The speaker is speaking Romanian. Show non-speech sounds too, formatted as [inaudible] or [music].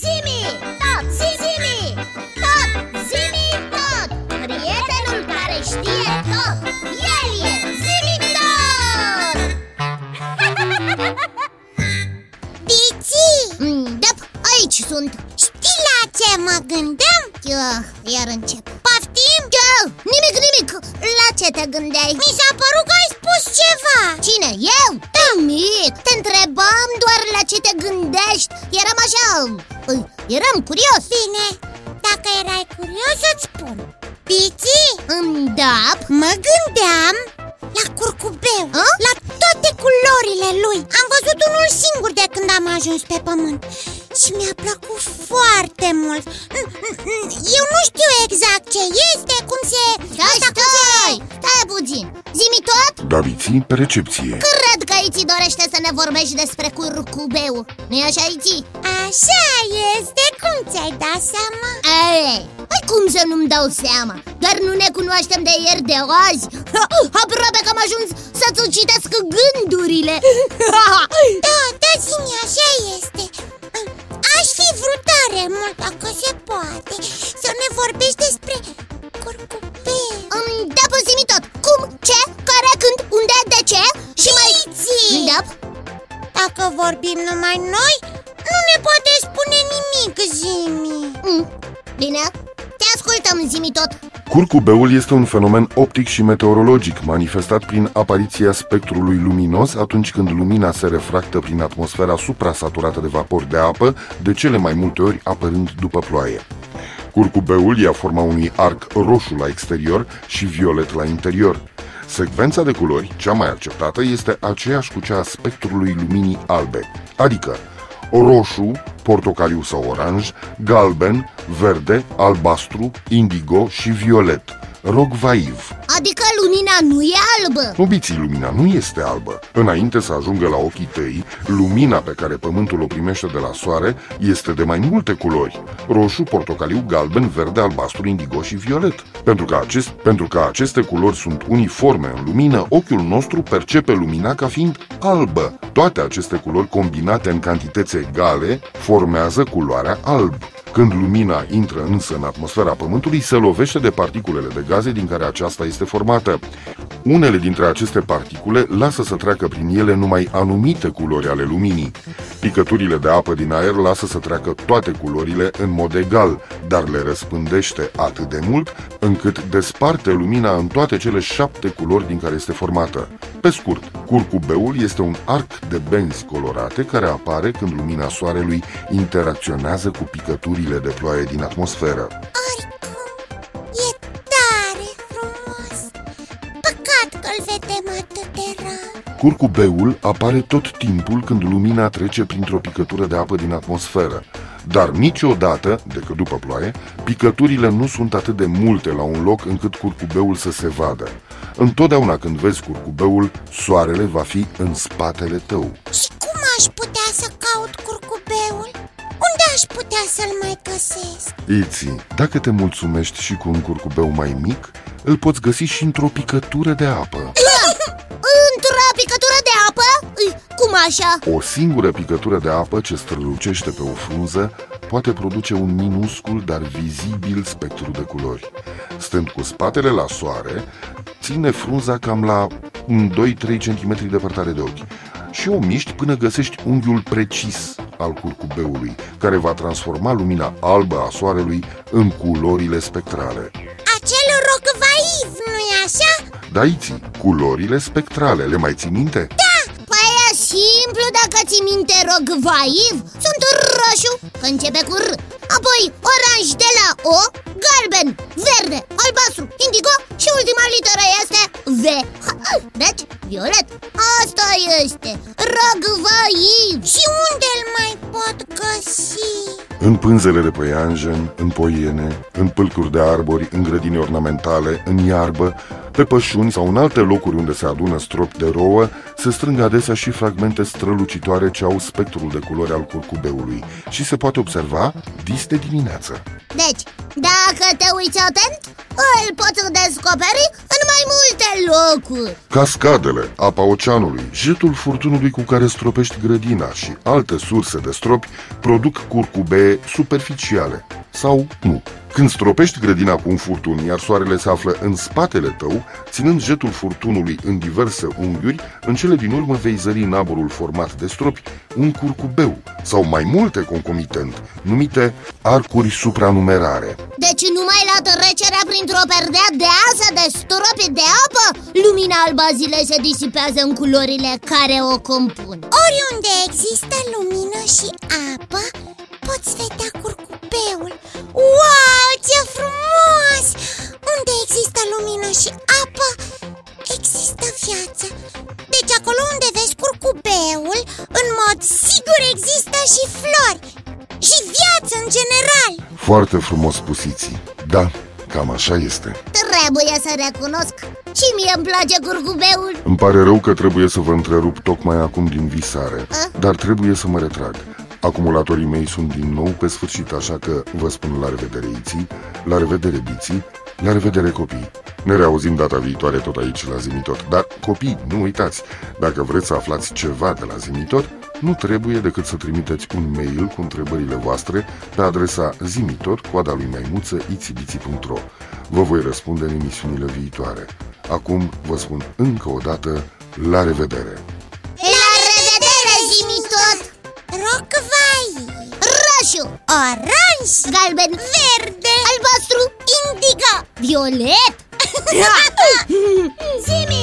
Zimi, tot, zimi, tot, zimi, tot Prietenul care știe tot, el e zimi tot [laughs] Bici, mm, Da, aici sunt știi la ce mă gândeam? uh, Iar încep Poftim? Da, nimic, nimic La ce te gândeai? Mi s-a părut că ai spus ceva Cine? Eu? Nimic Te întrebam doar la ce te gândești Eram așa... uh, Eram curios. Bine, dacă erai curios îți spun. Bici, Mm, Da, mă gândeam la curcubeu A? La toate culorile lui. Am văzut unul singur de când am ajuns pe pământ. Și mi-a plăcut foarte mult. Mm, mm, mm, Eu nu știu exact ce este, cum se... stai, asta cum se- stai, stai puțin. Zimi tot? Daviții pe recepție Cred că Iți dorește să ne vorbești despre curcubeu Nu-i așa, Iți? Așa este, cum ți-ai dat seama? Ei, păi cum să nu-mi dau seama? Doar nu ne cunoaștem de ieri de azi Aproape că am ajuns să-ți citesc gândurile [laughs] Da, da, zi așa este Aș fi vrut tare mult, dacă se poate Să ne vorbești despre vorbim numai noi, nu ne poate spune nimic, Zimi Mm, Bine, te ascultăm, zimi tot Curcubeul este un fenomen optic și meteorologic manifestat prin apariția spectrului luminos atunci când lumina se refractă prin atmosfera suprasaturată de vapor de apă, de cele mai multe ori apărând după ploaie. Curcubeul ia forma unui arc roșu la exterior și violet la interior. Secvența de culori, cea mai acceptată, este aceeași cu cea a spectrului luminii albe, adică roșu, portocaliu sau oranj, galben, verde, albastru, indigo și violet. Rog vaiv. Adică lumina nu e albă Obiții, lumina nu este albă. Înainte să ajungă la ochii tăi, lumina pe care pământul o primește de la soare este de mai multe culori. Roșu, portocaliu, galben, verde, albastru, indigo și violet. Pentru că, acest, pentru că aceste culori sunt uniforme în lumină, ochiul nostru percepe lumina ca fiind albă. Toate aceste culori combinate în cantități egale formează culoarea alb. Când lumina intră însă în atmosfera Pământului, se lovește de particulele de gaze din care aceasta este formată. Unele dintre aceste particule lasă să treacă prin ele numai anumite culori ale luminii. Picăturile de apă din aer lasă să treacă toate culorile în mod egal, dar le răspândește atât de mult încât desparte lumina în toate cele șapte culori din care este formată. Pe scurt, curcubeul este un arc de benzi colorate care apare când lumina soarelui interacționează cu picăturile de ploaie din atmosferă. Curcubeul apare tot timpul când lumina trece printr-o picătură de apă din atmosferă, dar niciodată, decât după ploaie, picăturile nu sunt atât de multe la un loc încât curcubeul să se vadă. Întotdeauna când vezi curcubeul, soarele va fi în spatele tău. Și cum aș putea să caut curcubeul? Unde aș putea să-l mai găsesc? Iți, dacă te mulțumești și cu un curcubeu mai mic, îl poți găsi și într-o picătură de apă. Așa? O singură picătură de apă ce strălucește pe o frunză poate produce un minuscul, dar vizibil spectru de culori. Stând cu spatele la soare, ține frunza cam la un 2-3 cm departare de ochi și o miști până găsești unghiul precis al curcubeului, care va transforma lumina albă a soarelui în culorile spectrale. Acel rogvaiv, nu-i așa? Daiți, culorile spectrale, le mai ții minte? Păi e simplu dacă ți minte rogvaiv Sunt roșu, că începe cu R. Apoi oranj de la O Galben, verde, albastru, indigo Și ultima literă este V. [laughs] Deci, violet. Asta este. Rogvaiv Și unde îl mai pot găsi? În pânzele de păianjen, în poiene, în pâlcuri de arbori, în grădini ornamentale, în iarbă, pe pășuni sau în alte locuri unde se adună strop de rouă, se strâng adesea și fragmente strălucitoare ce au spectrul de culori al curcubeului și se poate observa dis de dimineață. Deci, dacă te uiți atent Îl poți descoperi în mai multe locuri Cascadele soare, apa oceanului, jetul furtunului cu care stropești grădina și alte surse de stropi produc curcube superficiale sau nu. Când stropești grădina cu un furtun, iar soarele se află în spatele tău, ținând jetul furtunului în diverse unghiuri, în cele din urmă vei zări în aburul format de stropi un curcubeu sau mai multe concomitent, numite arcuri supranumerare. Deci numai la trecerea printr-o perdea deasă de stropi de apă, lumina alba zilei se disipează în culorile care o compun. Oriunde există lumină și apă, poți vedea curcubeul. Wow, ce frumos! Unde există lumină și apă, există viață Deci acolo unde vezi curcubeul, în mod sigur există și flori Și viață în general Foarte frumos pusiții. Da, cam așa este. Trebuie să recunosc Și mie îmi place curcubeul Îmi pare rău că trebuie să vă întrerup tocmai acum din visare, A? dar trebuie să mă retrag. Acumulatorii mei sunt din nou pe sfârșit, așa că vă spun la revedere iții, la revedere biții, la revedere copii. Ne reauzim data viitoare tot aici la Zimitot, dar copii, nu uitați, dacă vreți să aflați ceva de la Zimitot, nu trebuie decât să trimiteți un mail cu întrebările voastre pe adresa zimitot, coada lui maimuță, itibiții.ro. Vă voi răspunde în emisiunile viitoare. Acum vă spun încă o dată la revedere! Roșu, oranj, galben, verde, albastru, indigo violet [laughs]